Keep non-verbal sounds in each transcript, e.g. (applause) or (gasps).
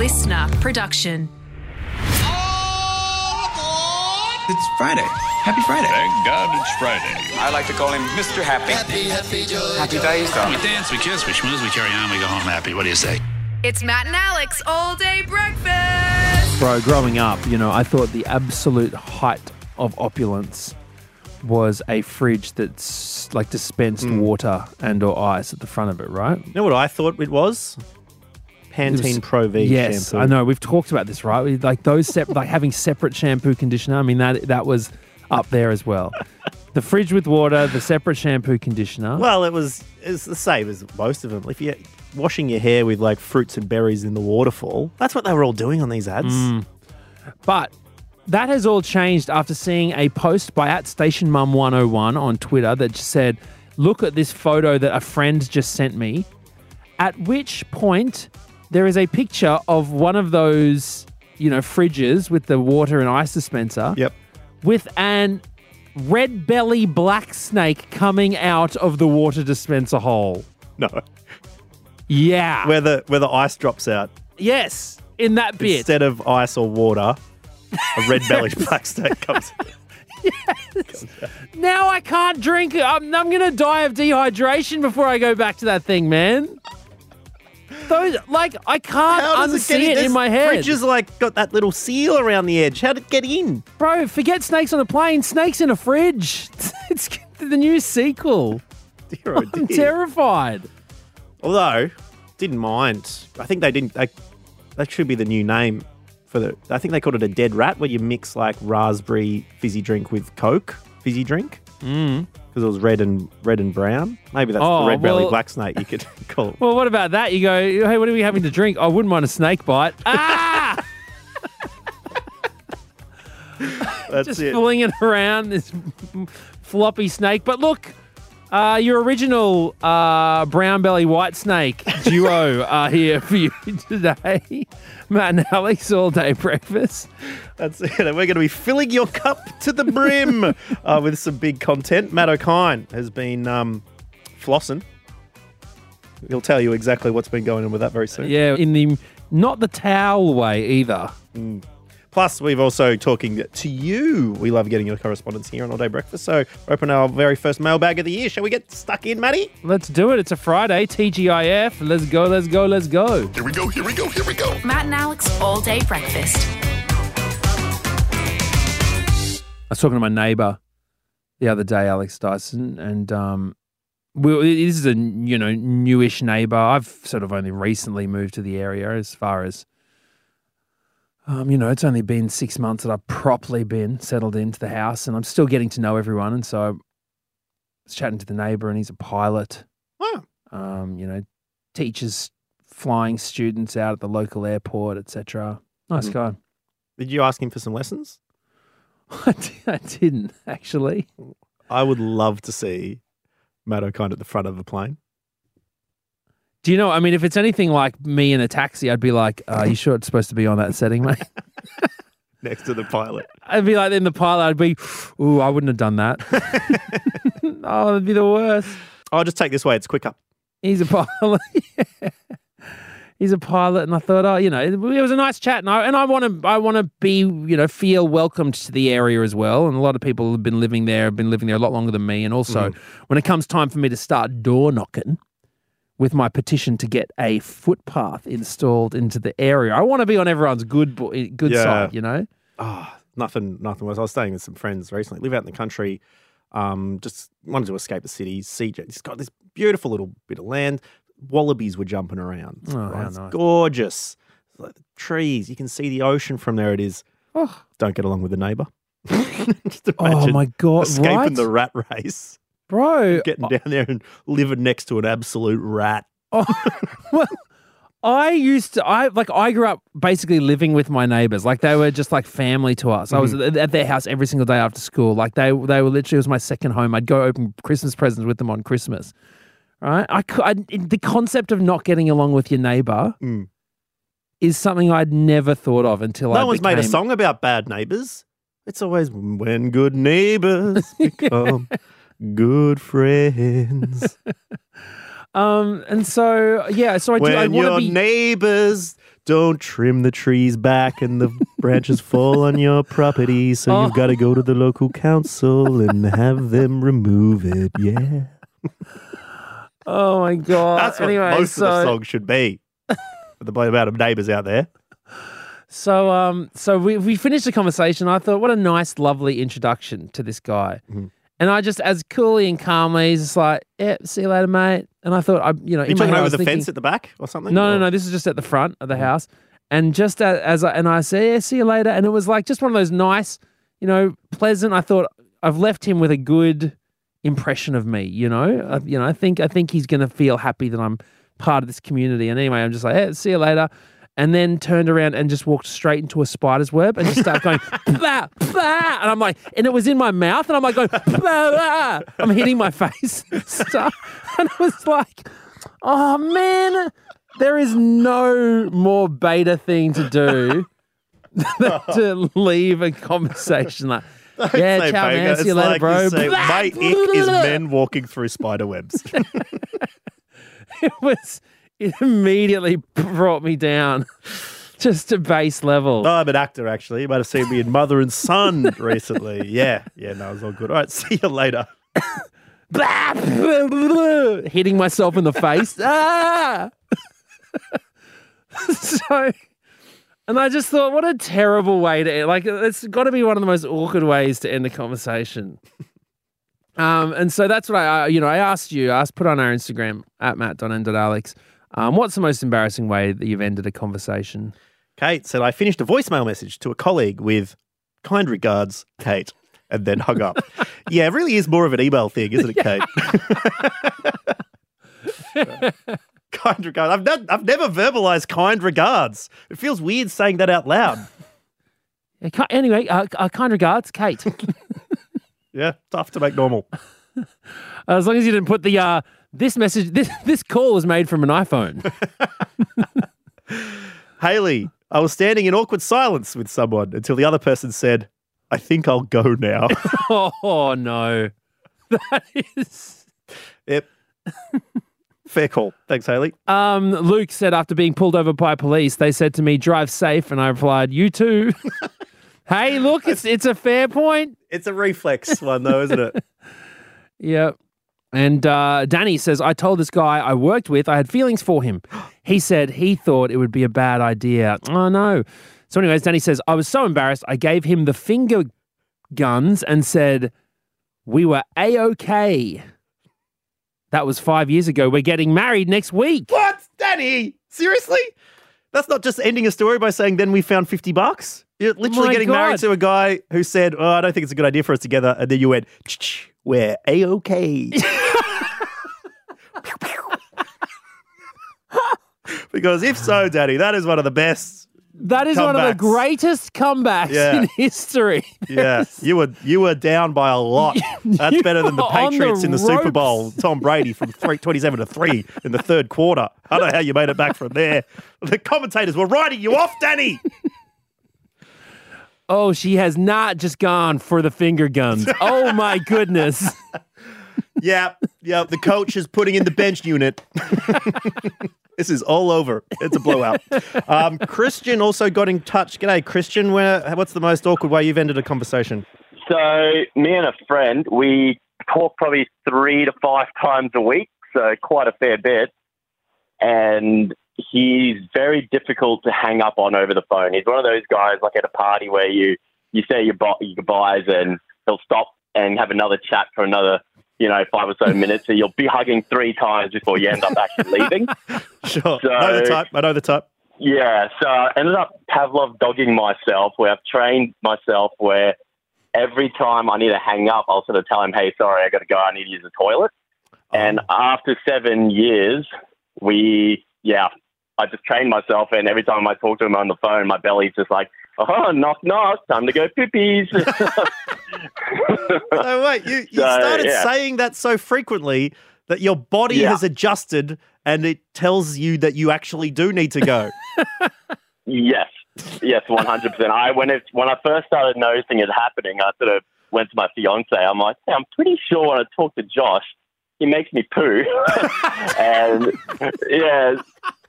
listener production. It's Friday. Happy Friday. Thank God it's Friday. I like to call him Mr. Happy. Happy happy, joy. Happy days, We dance, we kiss, we schmooze, we carry on, we go home happy. What do you say? It's Matt and Alex all day breakfast. Bro, growing up, you know, I thought the absolute height of opulence was a fridge that's like dispensed Hmm. water and or ice at the front of it, right? You know what I thought it was? Pantene was- Pro V yes, shampoo. I know. We've talked about this, right? We- Like those sep- like having separate shampoo conditioner. I mean that that was up there as well. the fridge with water, the separate shampoo conditioner. Well, it was it's the same as most of them. If you're washing your hair with like fruits and berries in the waterfall, that's what they were all doing on these ads. Mm. But that has all changed after seeing a post by at Station Mum 101 on Twitter that just said, Look at this photo that a friend just sent me. At which point, there is a picture of one of those, you know, fridges with the water and ice dispenser Yep. with an red belly black snake coming out of the water dispenser hole. No. Yeah. Where the where the ice drops out. yes. In that bit. Instead of ice or water, a red belly (laughs) black snake comes. Yes. Now I can't drink it. I'm, I'm going to die of dehydration before I go back to that thing, man. Those, like, I can't How does it unsee get in? it in my head. Fridge is like got that little seal around the edge. How did it get in? Bro, forget snakes on a plane. Snakes in a fridge. (laughs) It's the new sequel. (laughs) Dear, oh I'm dear. terrified. Although, didn't mind. I think they didn't. They, that should be the new name for the. I think they called it a dead rat, where you mix like raspberry fizzy drink with Coke fizzy drink. Mm. Because it was red and red and brown. Maybe that's Oh, the red belly well- black snake. You could (laughs) call it. Well, what about that? You go, hey, what are we having to drink? I wouldn't mind a snake bite. (laughs) Ah! That's Just pulling it. around this (laughs) floppy snake. But look, uh, your original uh, brown belly white snake duo are here for you (laughs) today. Matt and Alex all day breakfast. That's it. We're going to be filling your cup to the brim (laughs) uh, with some big content. Matt O'Kine has been um, flossing. He'll tell you exactly what's been going on with that very soon. Yeah, in the not the towel way either. Plus, we've also talking to you. We love getting your correspondence here on All Day Breakfast. So, open our very first mailbag of the year. Shall we get stuck in, Matty? Let's do it. It's a Friday. TGIF. Let's go. Let's go. Let's go. Here we go, here we go, here we go. Matt and Alex all day breakfast. I was talking to my neighbour the other day, Alex Dyson, and um, we, this is a you know newish neighbour. I've sort of only recently moved to the area, as far as um, you know, it's only been six months that I've properly been settled into the house, and I'm still getting to know everyone. And so I was chatting to the neighbour, and he's a pilot. Oh, Um, you know, teaches flying students out at the local airport, etc. Nice Mhm. guy. did you ask him for some lessons? (laughs) I di- I didn't actually. I would love to see Matt O'Kine at the front of the plane. Do you know? I mean, if it's anything like me in a taxi, I'd be like, "Are you sure it's supposed to be on that setting, mate?" (laughs) next to the pilot. I'd be like, in the pilot, I'd be, "Ooh, I wouldn't have done that." (laughs) oh, it'd be the worst. I'll just take this way. It's quicker. He's a pilot. (laughs) Yeah. He's a pilot, and I thought, oh, you know, it, it was a nice chat, and I and I want to, I want to be, you know, feel welcomed to the area as well. And a lot of people have been living there, have been living there a lot longer than me. And also, mm-hmm. when it comes time for me to start door knocking with my petition to get a footpath installed into the area, I want to be on everyone's good, bo- good Yeah. side, you know. Oh, nothing, nothing worse. I was staying with some friends recently. Live out in the country. Um, just wanted to escape the city. See, it's got this beautiful little bit of land. Wallabies were jumping around. Oh, how It's nice. gorgeous. It's like the trees. You can see the ocean from there. It is. Oh, Don't get along with the neighbour. (laughs) oh my god, escaping right, the rat race, bro? getting down there and living next to an absolute rat. (laughs) Oh, well, I used to, I like, I grew up basically living with my neighbors. Like they were just like family to us. I was Mm-hmm. at- their house every single day after school. Like they, they were literally it was my second home. I'd go open Christmas presents with them on Christmas. Right? I, I the concept of not getting along with your neighbor Mm. is something I'd never thought of until I No one's made a song about bad neighbours. It's always when good neighbours (laughs) become good friends. (laughs) Um, and so yeah, so I do. I when want your be. neighbours Don't trim the trees back and the branches fall on your property. So you've got to go to the local council and have them remove it. Yeah. Oh my god. That's what anyway, most so, of the song should be. For the amount of neighbours out there. So um so we we finished the conversation. I thought, what a nice, lovely introduction to this guy. Mm-hmm. And I just as coolly and calmly, just like, yeah, see you later, mate. And I thought, I you know, You talking over the thinking- fence at the back or something? No, Or- no, no. This is just at the front of the mm. house. And just as, as I, and I say, yeah, see you later. And it was like just one of those nice, you know, pleasant. I thought I've left him with a good impression of me. You know, I, you know, I think I think he's gonna feel happy that I'm part of this community. And anyway, I'm just like, hey, see you later. And then turned around and just walked straight into a spider's web and just started going, (laughs) bah, bah. and I'm like, and it was in my mouth, and I'm like going, bah, bah. I'm hitting my (laughs) face, and stuff, (laughs) and it was like, oh man, there is no more beta thing to do than to leave a conversation like, yeah, Say ciao, man, see you later, like bro. you say, My ick is men walking through spider webs. It was, it (laughs) immediately brought me down (laughs) just to base level. No, I'm an actor, actually. You might have seen me in Mother and Son recently. (laughs) Yeah, yeah, no, it was all good. All right, see you later. Hitting myself in the face. Ah! so, and I just thought, what a terrible way to end. Like, it's got to be one of the most awkward ways to end a conversation. Um, and so that's what I, you know, I asked you, I asked, put on our Instagram at matt.and.alex, um, what's the most embarrassing way that you've ended a conversation? Kate said, I finished a voicemail message to a colleague with kind regards, Kate, and then hung up. (laughs) yeah, it really is more of an email thing, isn't it, Kate? (laughs) kind regards. I've, not, I've never verbalized kind regards. It feels weird saying that out loud. Anyway, uh, uh, kind regards, Kate. (laughs) Yeah, tough to make normal. as long as you didn't put the, uh, this message, this, (laughs) this call was made from an iPhone. (laughs) Haley, I was standing in awkward silence with someone until the other person said, I think I'll go now. (laughs) oh, no. That is. yep. Fair call. Thanks, Haley. Um, Luke said after being pulled over by police, they said to me, "Drive safe," and I replied, "You too." hey, look, it's it's a fair point. It's a reflex one, though, isn't it? Yep. And uh, Danny says, I told this guy I worked with I had feelings for him. He said he thought it would be a bad idea. Oh, no. So, anyways, Danny says, I was so embarrassed. I gave him the finger guns and said, We were A OK. That was five years ago. We're getting married next week. What? Danny? Seriously? That's not just ending a story by saying, then we found 50 bucks? You're literally My getting married to a guy who said, oh, I don't think it's a good idea for us together. And then you went, "Ch-ch, we're A-OK. (laughs) because if so, Danny, that is one of the best. That is one of the greatest comebacks Yeah. in history. (laughs) Yeah, you were you were down by a lot. (laughs) That's better than the on the Patriots in the Super. Bowl. Tom Brady from three, 27 to 3 in the third quarter. I don't know how you made it back from there. The commentators were writing you off, Danny. Oh, she has not just gone for the finger guns. (laughs) Oh my goodness. Yeah, yeah. The coach is putting in the bench unit. (laughs) this is all over. It's a blowout. Um, Christian also got in touch. G'day, Christian. Where? What's the most awkward way you've ended a conversation? So me and a friend, we talk probably three to five times a week, so quite a fair bit. And he's very difficult to hang up on over the phone. He's one of those guys like at a party where you you say your, bu- your goodbyes and he'll stop and have another chat for another you know five or so (laughs) minutes. So you'll be hugging three times before you end up actually (laughs) leaving. Sure. So- know the type. I know the type. Yeah, so I ended up Pavlov dogging myself where I've trained myself where every time I need to hang up, I'll sort of tell him, hey, sorry, I got to go, I need to use the toilet. Oh. And after seven years, we, yeah, I just trained myself, and every time I talk to him on the phone, my belly's just like, oh, knock, knock, time to go pippies. (laughs) (laughs) So wait, you, you So, started yeah. saying that so frequently that your body Yeah. has adjusted and it tells you that you actually do need to go. (laughs) Yes, yes, one hundred percent. I when it when I first started noticing it happening, I sort of went to my fiance. I'm like, hey, I'm pretty sure when I talk to Josh, he makes me poo, (laughs) and yeah,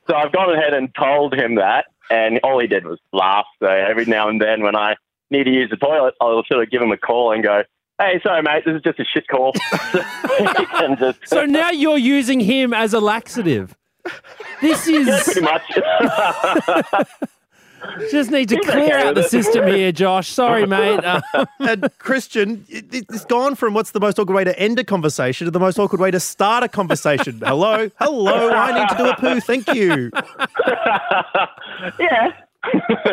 so I've gone ahead and told him that, and all he did was laugh. So every now and then, when I need to use the toilet, I'll sort of give him a call and go, "Hey, sorry, mate, this is just a shit call." (laughs) just So now you're using him as a laxative. This is pretty much. (laughs) just need to He's clear okay out the it. system here, Josh. Sorry, mate. Uh, (laughs) And Christian, it, it's gone from what's the most awkward way to end a conversation to the most awkward way to start a conversation. hello, hello, I need to do a poo. Thank you. yeah.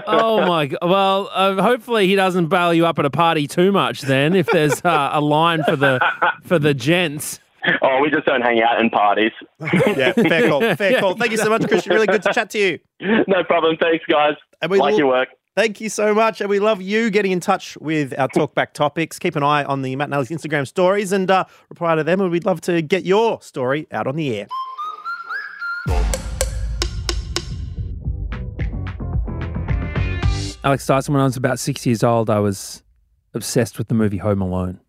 Oh my god. Well, uh, hopefully he doesn't bail you up at a party too much. Then, if there's uh, a line for the for the gents. Oh, we just don't hang out in parties. (laughs) Yeah, fair call, fair call. Thank you so much, Christian. Really good to chat to you. no problem. Thanks, guys. And we like will- your work. Thank you so much. And we love you getting in touch with our talkback topics. Keep an eye on the Matt and Alex Instagram stories and uh, reply to them. And we'd love to get your story out on the air. Alex Dyson, when I was about six years old, I was obsessed with the movie Home Alone.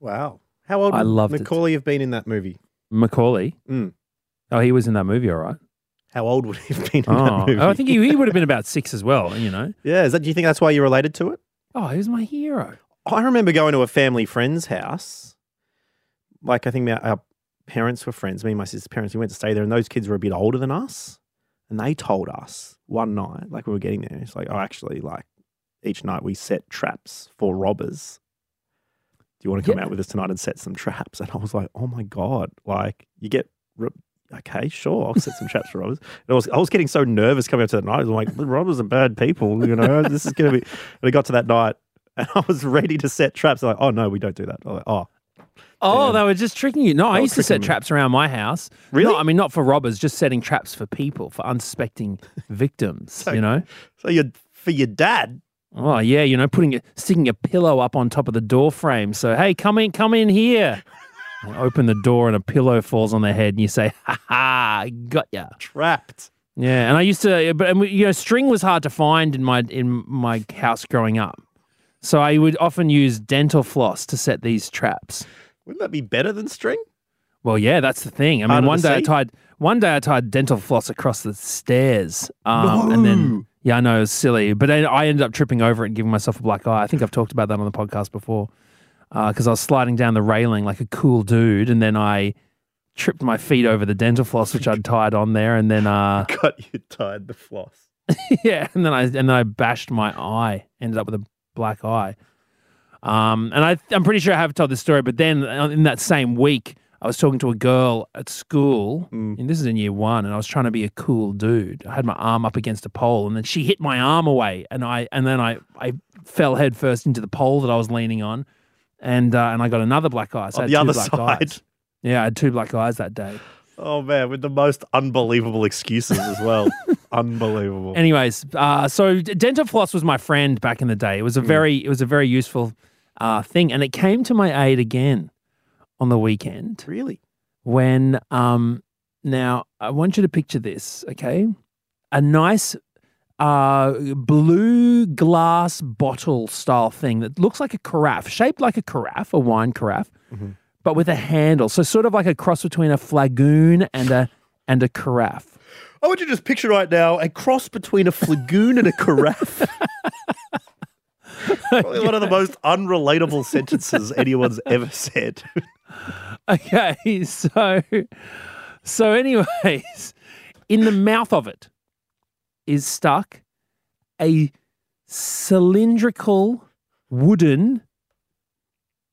Wow. How old I would loved it. Macaulay have been in that movie? Macaulay. Mm. Oh, he was in that movie, all right. How old would he have been in Oh, that movie? I think he, he would have been about six as well. You know. (laughs) yeah, is that, do you think that's why you're related to it? Oh, he was my hero. I remember going to a family friend's house. Like, I think our parents were friends, me and my sister's parents. We went to stay there, and those kids were a bit older than us. And they told us one night, like we were getting there, it's like, oh, actually, like each night we set traps for robbers. Do you want to come Yeah. out with us tonight and set some traps? And I was like, oh my God, like you get, okay, sure, I'll set some traps for robbers. And I was, I was getting so nervous coming up to that night. I'm like, robbers are bad people, you know, this is going to be, and got to that night and I was ready to set traps. Like, oh no, we don't do that. I'm like, oh, Oh, Yeah. they were just tricking you. No, I used to set traps around my house. Really? No, I mean, not for robbers, just setting traps for people, for unsuspecting (laughs) victims, So- you know? so you for your dad. Oh, yeah, you know, putting a, sticking a pillow up on top of the door frame. So, hey, come in, come in here. (laughs) And open the door and a pillow falls on their head and you say, ha ha, got ya. Trapped. Yeah, and I used to, but and you know, string was hard to find in my in my house growing up, so I would often use dental floss to set these traps. Wouldn't that be better than string? Well, yeah, that's the thing. I mean, Harder to one day I see? tied one day I tied dental floss across the stairs, um, and then yeah, I know it was silly, but I, I ended up tripping over it and giving myself a black eye. I think I've talked about that on the podcast before because I was sliding down the railing like a cool dude, and then I tripped my feet over the dental floss which I'd tied on there, and then uh, (laughs) Got you tied the floss. (laughs) yeah, and then I and then I bashed my eye. Ended up with a black eye. Um, and I I'm pretty sure I have told this story, but then uh, in that same week, I was talking to a girl at school, and this is in year one, and I was trying to be a cool dude. I had my arm up against a pole, and then she hit my arm away, and I and then I I fell headfirst into the pole that I was leaning on, and uh, and I got another black eye. So On the other side. eyes. Yeah, I had two black eyes that day. Oh man, with the most unbelievable excuses as well. (laughs) unbelievable. Anyways, uh, so d- dental floss was my friend back in the day. It was a very, it was a very useful uh, thing, and it came to my aid again on the weekend really? when. Um, now I want you to picture this, okay? A nice uh, blue glass bottle style thing that looks like a carafe, shaped like a carafe, a wine carafe, but with a handle. So sort of like a cross between a flagoon and a and a carafe. I want you to just picture right now a cross between a flagoon and a carafe. (laughs) Probably one of the most unrelatable sentences anyone's ever said. Okay, so so anyways, in the mouth of it is stuck a cylindrical wooden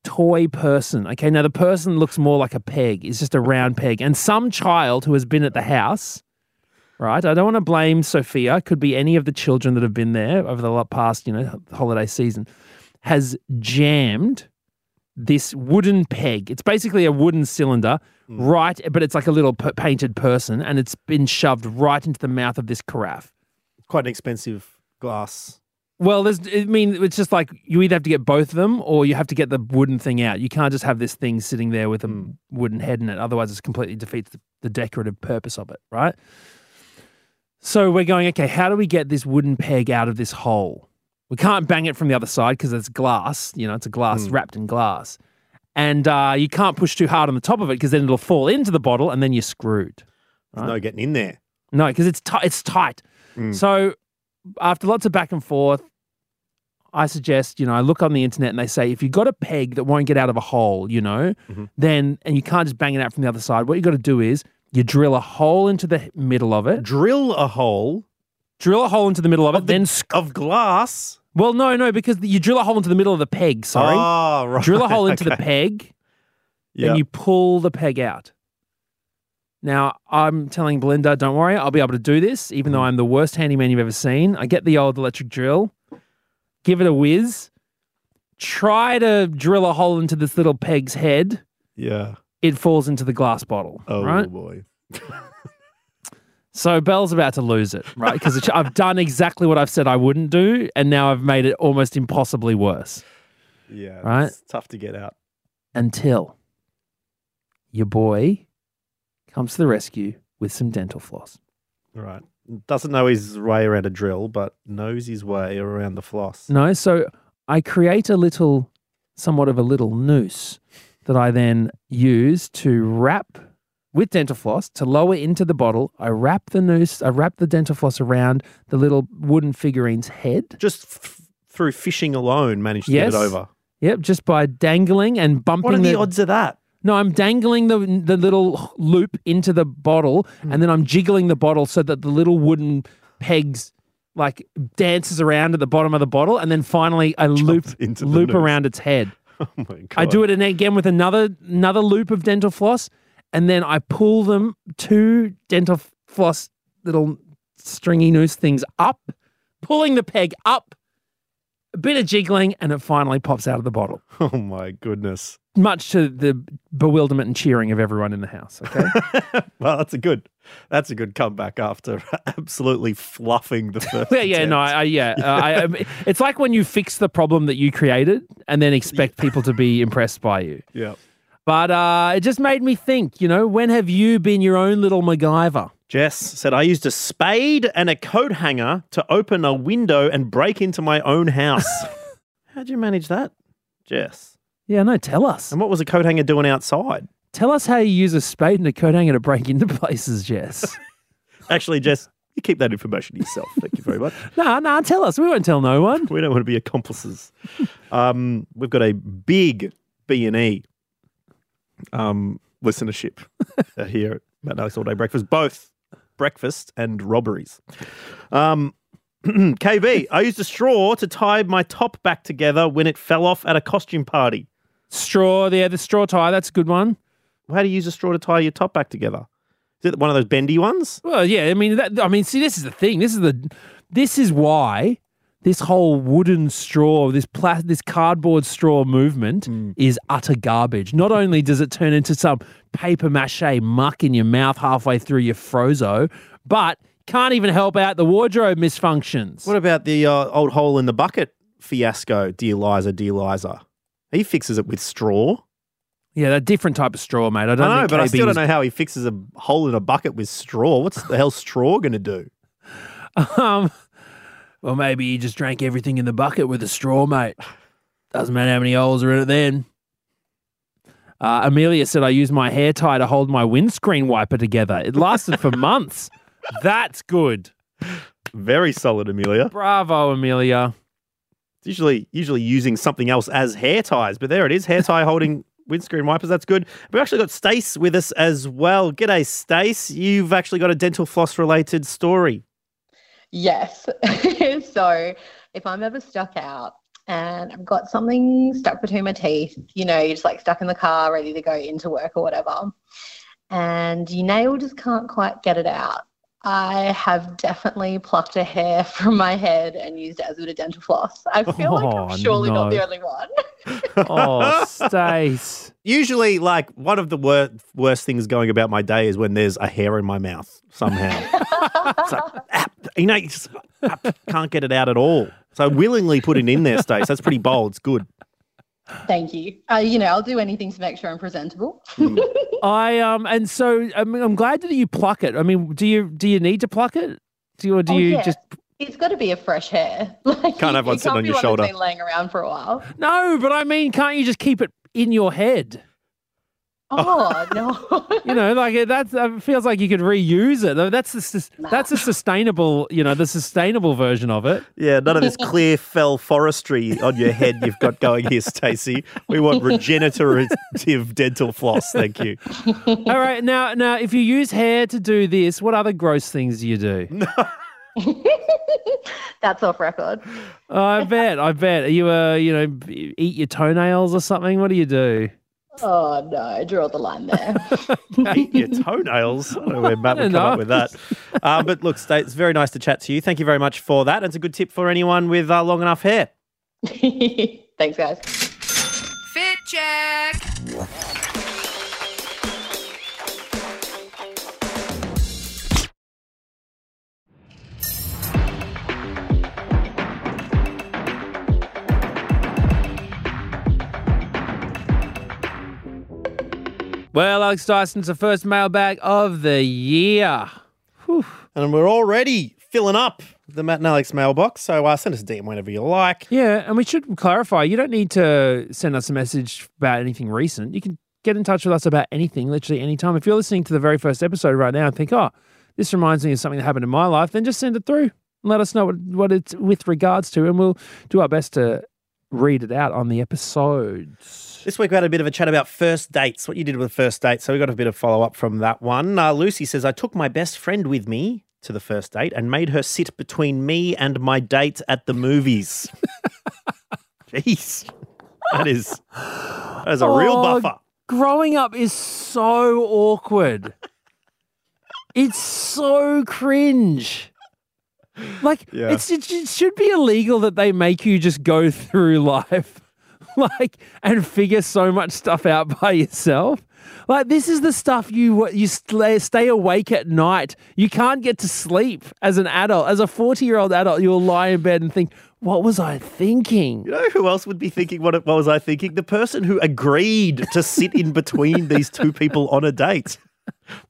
toy person. Okay, now the person looks more like a peg. It's just a round peg. And some child who has been at the house, right? I don't want to blame Sophia. Could be any of the children that have been there over the past, you know, holiday season, has jammed this wooden peg. It's basically a wooden cylinder, hmm. right? But it's like a little p- painted person, and it's been shoved right into the mouth of this carafe. Quite an expensive glass. Well, there's, I mean, it's just like you either have to get both of them or you have to get the wooden thing out. You can't just have this thing sitting there with a hmm. wooden head in it. Otherwise, it completely defeats the, the decorative purpose of it, right? So we're going, okay, how do we get this wooden peg out of this hole? We can't bang it from the other side because it's glass. You know, it's a glass wrapped in glass. And uh, you can't push too hard on the top of it because then it'll fall into the bottle and then you're screwed. There's no getting in there. No, because it's ti it's tight. Mm. So after lots of back and forth, I suggest, you know, I look on the internet and they say if you've got a peg that won't get out of a hole, you know, Mhm. then, and you can't just bang it out from the other side, what you've got to do is you drill a hole into the middle of it, Drill a hole drill a hole into the middle of it, the- then, sc- of glass. well, no, no, because you drill a hole into the middle of the peg, sorry. Oh, right. drill a hole into the peg, Yeah. then you pull the peg out. Now, I'm telling Belinda, don't worry, I'll be able to do this, even Mm. though I'm the worst handyman you've ever seen. I get the old electric drill, give it a whiz, try to drill a hole into this little peg's head. Yeah. It falls into the glass bottle, Oh right? boy. So Belle's about to lose it, right? Because I've done exactly what I've said I wouldn't do, and now I've made it almost impossibly worse. Yeah. Right? It's tough to get out. until your boy comes to the rescue with some dental floss. Right. Doesn't know his way around a drill, but knows his way around the floss. No, so I create a little, somewhat of a little noose that I then use to wrap with dental floss to lower into the bottle. I wrap the noose, I wrap the dental floss around the little wooden figurine's head. Just f- through fishing alone, managed to Yes. get it over. Yep, just by dangling and bumping What are the odds of that? No, I'm dangling the the little loop into the bottle, Hmm. and then I'm jiggling the bottle so that the little wooden pegs like dances around at the bottom of the bottle, and then finally I loop into loop noose. around its head. (laughs) Oh my god. I do it again with another another loop of dental floss, and then I pull them two dental floss little stringy noose things up, pulling the peg up, a bit of jiggling, and it finally pops out of the bottle. (laughs) Oh my goodness. Much to the bewilderment and cheering of everyone in the house. Okay. (laughs) Well, that's a good that's a good comeback after (laughs) absolutely fluffing the first. Yeah, yeah, no, I, I yeah, uh, I, I- it's like when you fix the problem that you created and then expect people to be impressed by you. yeah. But uh, it just made me think. You know, when have you been your own little MacGyver? Jess said I used a spade and a coat hanger to open a window and break into my own house. (laughs) How'd you manage that, Jess? Yeah, no, tell us. And what was a coat hanger doing outside? Tell us how you use a spade and a coat hanger to break into places, Jess. (laughs) Actually, Jess, you keep that information to yourself. Thank you very much. (laughs) no, no, tell us. We won't tell no one. We don't want to be accomplices. Um, we've got a big B and E um, listenership here at Matt Alex All Day Breakfast, both breakfast and robberies. Um, (clears throat) KB, I used a straw to tie my top back together when it fell off at a costume party. Straw, yeah, the straw tie. That's a good one. How do you use a straw to tie your top back together? Is it one of those bendy ones? Well, yeah. I mean, that, I mean, see, this is the thing. This is the, this is why this whole wooden straw, this pla- this cardboard straw movement is utter garbage. Not only does it turn into some paper mache muck in your mouth halfway through your frozo, but can't even help out the wardrobe misfunctions. What about the uh, old hole in the bucket fiasco, dear Liza, dear Liza? He fixes it with straw. yeah, a different type of straw, mate. I don't I know, but I still was- don't know how he fixes a hole in a bucket with straw. What's the hell straw going to do? (laughs) Um, well, maybe you just drank everything in the bucket with a straw, mate. Doesn't matter how many holes are in it then. Uh, Amelia said I used my hair tie to hold my windscreen wiper together. It lasted for (laughs) months. That's good. Very solid, Amelia. Bravo, Amelia. It's usually usually using something else as hair ties, but there it is, hair tie (laughs) holding windscreen wipers. That's good. We've actually got Stace with us as well. G'day, Stace. You've actually got a dental floss related story. Yes. (laughs) so if I'm ever stuck out and I've got something stuck between my teeth, you know, you're just like stuck in the car, ready to go into work or whatever, and your nail just can't quite get it out. I have definitely plucked a hair (laughs) from my head and used it as a bit of dental floss. I feel like Oh, I'm surely not the only one. (laughs) Oh, Stace. Usually, like one of the wor- worst things going about my day is when there's a hair in my mouth somehow. it's like, ah, you know, you just can't get it out at all. So willingly put it in there, Stace. That's pretty bold. It's good. Thank you. Uh, you know, I'll do anything to make sure I'm presentable. (laughs) I um and so I mean, I'm glad that you pluck it. I mean, do you do you need to pluck it? Do you, or do Oh, you yeah. just It's got to be a fresh hair. (laughs) Like, Can't have one sitting on your one shoulder. That's been laying around for a while. No, but I mean, can't you just keep it in your head? Oh no. (laughs) You know, like that uh, feels like you could reuse it. That's the, that's a sustainable, you know, the sustainable version of it. Yeah, none of this clear fell forestry on your head you've got going here, Stacey. We want regenerative dental floss. Thank you. (laughs) All right, now, now, if you use hair to do this, what other gross things do you do? (laughs) That's off record. I bet, I bet. Are you, uh, you know, eat your toenails or something? What do you do? Oh no, I draw the line there. (laughs) Eat your toenails. I don't know where Matt would don't come up with that. Um, but look, Stace, it's very nice to chat to you. Thank you very much for that. It's a good tip for anyone with uh, long enough hair. (laughs) Thanks, guys. Fit check. Well, Alex Dyson's the first mailbag of the year. Whew. And we're already filling up the Matt and Alex mailbox. So uh, send us a DM whenever you like. Yeah, and we should clarify you don't need to send us a message about anything recent. You can get in touch with us about anything, literally anytime. If you're listening to the very first episode right now and think, oh, this reminds me of something that happened in my life, then just send it through and let us know what, what it's with regards to, and we'll do our best to read it out on the episodes. This week we had a bit of a chat about first dates, what you did with first dates. So we got a bit of follow up from that one. Uh, Lucy says, I took my best friend with me to the first date and made her sit between me and my date at the movies. (laughs) Jeez. That is, that is a real Oh, buffer. Growing up is so awkward. it's so cringe. Like Yeah. it's it, it should be illegal that they make you just go through life (laughs) like and figure so much stuff out by yourself. Like this is the stuff you you stay, awake at night. You can't get to sleep as an adult. As a 40-year-old adult, you'll lie in bed and think, "What was I thinking?" You know who else would be thinking what, what was I thinking? The person who agreed to sit in between (laughs) these two people on a date.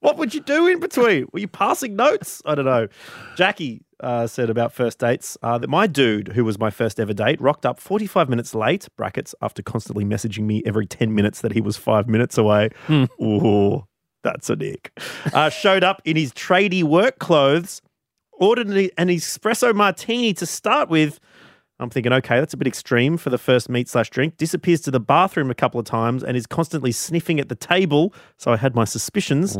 What would you do in between? Were you passing notes? I don't know. Jackie uh, said about first dates uh, that my dude, who was my first ever date, rocked up 45 minutes late, brackets, after constantly messaging me every 10 minutes that he was five minutes away. Ooh, that's a dick. Uh, showed up in his tradie work clothes, ordered an, an espresso martini to start with. I'm thinking, okay, that's a bit extreme for the first meet slash drink. Disappears to the bathroom a couple of times and is constantly sniffing at the table. So I had my suspicions.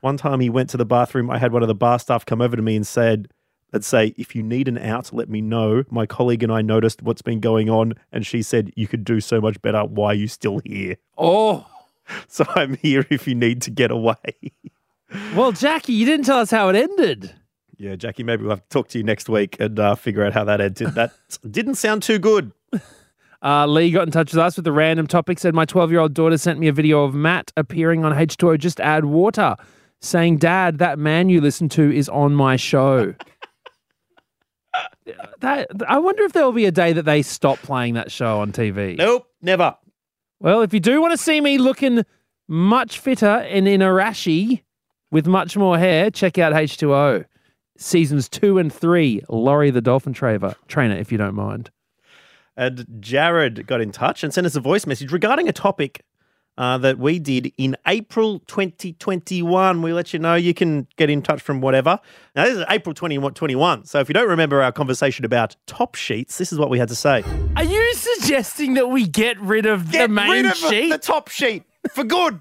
One time he went to the bathroom, I had one of the bar staff come over to me and said, Let's say, if you need an out, let me know. My colleague and I noticed what's been going on, and she said, You could do so much better. Why are you still here? Oh, (laughs) So I'm here if you need to get away. well, Jackie, you didn't tell us how it ended. Yeah, Jackie, maybe we'll have to talk to you next week and uh, figure out how that ended. That (laughs) didn't sound too good. Uh, Lee got in touch with us with a random topic. Said my 12 year old daughter sent me a video of Matt appearing on H2O. Just add water, saying, "Dad, that man you listen to is on my show." That I wonder if there will be a day that they stop playing that show on TV. Nope, never. Well, if you do want to see me looking much fitter and in a rashi with much more hair, check out H2O seasons two and three. Laurie the Dolphin Traver trainer, if you don't mind. And Jared got in touch and sent us a voice message regarding a topic uh, that we did in April 2021. We let you know you can get in touch from whatever. Now, this is April 2021. So if you don't remember our conversation about top sheets, this is what we had to say. Are you suggesting that we get rid of the main sheet? the top sheet for good.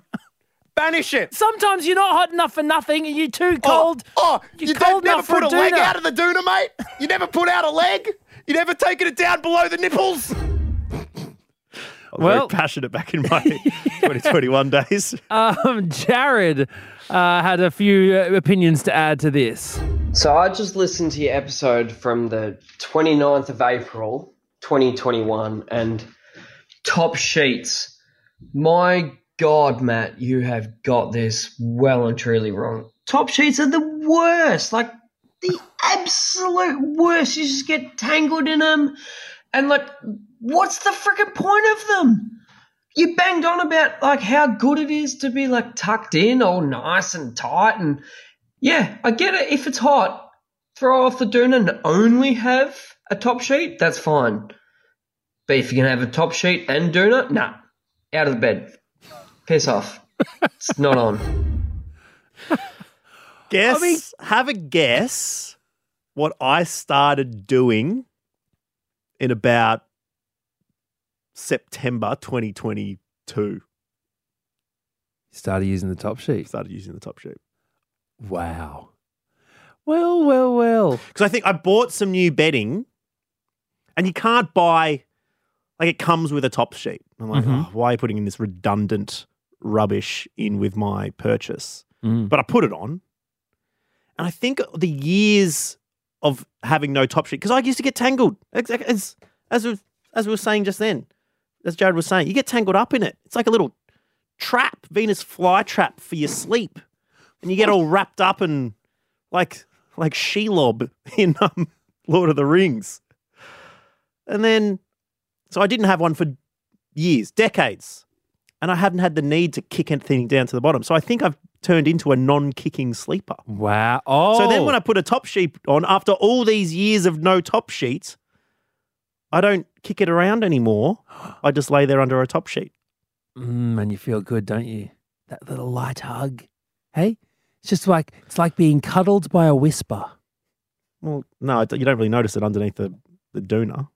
Banish it. Sometimes you're not hot enough for nothing and you're too cold. Oh, You're cold enough for a leg doona. Out of the doona, mate. You never put out a leg. You never taken it down below the nipples. I was Well- very passionate back in my (laughs) 2021 days. Um, Jared uh, had a few uh, opinions to add to this. So I just listened to your episode from the 29th of April 2021 and top sheets. My God, Matt, you have got this well and truly wrong. Top sheets are the worst, like the absolute worst. You just get tangled in them. And like, what's the freaking point of them? You banged on about like how good it is to be like tucked in, all nice and tight and yeah, I get it. If it's hot, throw off the doona and only have a top sheet, that's fine. But if you're gonna have a top sheet and doona, nah, out of the bed. Piss off. It's not on. (laughs) Guess. I mean- have a guess what I started doing in about September 2022. Started using the top sheet. Started using the top sheet. Wow. Well, well, well. Because I think I bought some new bedding and you can't buy, like, it comes with a top sheet. I'm like, Mhm. oh, why are you putting in this redundant rubbish in with my purchase? Mm. But I put it on. And I think the years of having no top sheet, because I used to get tangled, ex- as, as, we- as we were saying just then, as Jared was saying, you get tangled up in it. It's like a little trap, Venus fly trap for your sleep. And you get all wrapped up and like like Shelob in um, Lord of the Rings. And then, so I didn't have one for years, decades. And I haven't had the need to kick anything down to the bottom. So I think I've turned into a non kicking sleeper. Wow. Oh. So then when I put a top sheet on, after all these years of no top sheets, I don't kick it around anymore. (gasps) I just lay there under a top sheet. Mm, and you feel good, don't you? That little light hug. Hey, it's just like it's like being cuddled by a whisper. Well, no, you don't really notice it underneath the, the doona.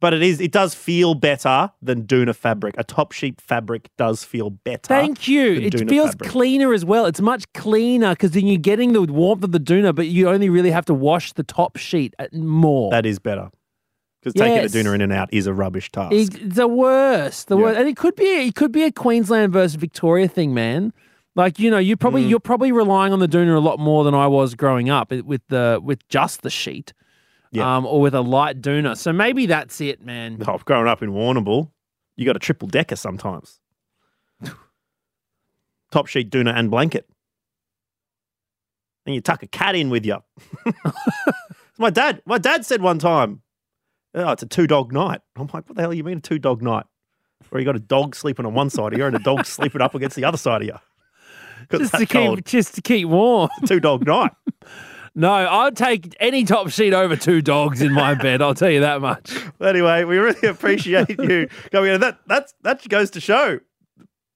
But it is it does feel better than doona fabric. A top sheet fabric does feel better. Thank you. It Doona feels fabric. cleaner as well. It's much cleaner because then you're getting the warmth of the doona, but you only really have to wash the top sheet more. That is better. Because taking the doona in and out is a rubbish task. It's the worst. The Yeah. worst. And it could be it could be a Queensland versus Victoria thing, man. Like you know, you probably Mm. you're probably relying on the doona a lot more than I was growing up with the with just the sheet, Yeah. um, or with a light doona. So maybe that's it, man. (laughs) Oh, growing up in Warrnambool, you got a triple decker sometimes. (sighs) Top sheet, doona, and blanket. And you tuck a cat in with you. (laughs) my dad, my dad said one time, "Oh, it's a two dog night." I'm like, "What the hell you mean a two dog night?" Where you got a dog sleeping on one side of you and a dog (laughs) sleeping up against the other side of you. Just to keep cold. just to keep warm. two dog night. No, I'd take any top sheet over two dogs in my bed. I'll tell you that much. (laughs) Anyway, we really appreciate you coming in. That that's that goes to show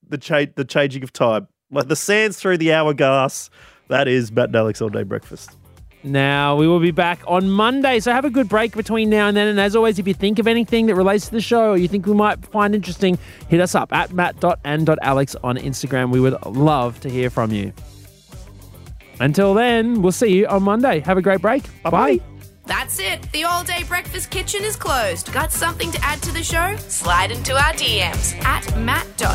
the cha- the changing of time, like the sands through the hourglass. That is Matt and Alex all day breakfast. Now, we will be back on Monday, so have a good break between now and then. And as always, if you think of anything that relates to the show or you think we might find interesting, hit us up at matt.and.alex on Instagram. We would love to hear from you. Until then, we'll see you on Monday. Have a great break. bye-bye That's it. The all day breakfast kitchen is closed. Got something to add to the show? Slide into our DMs at matt.and.alex.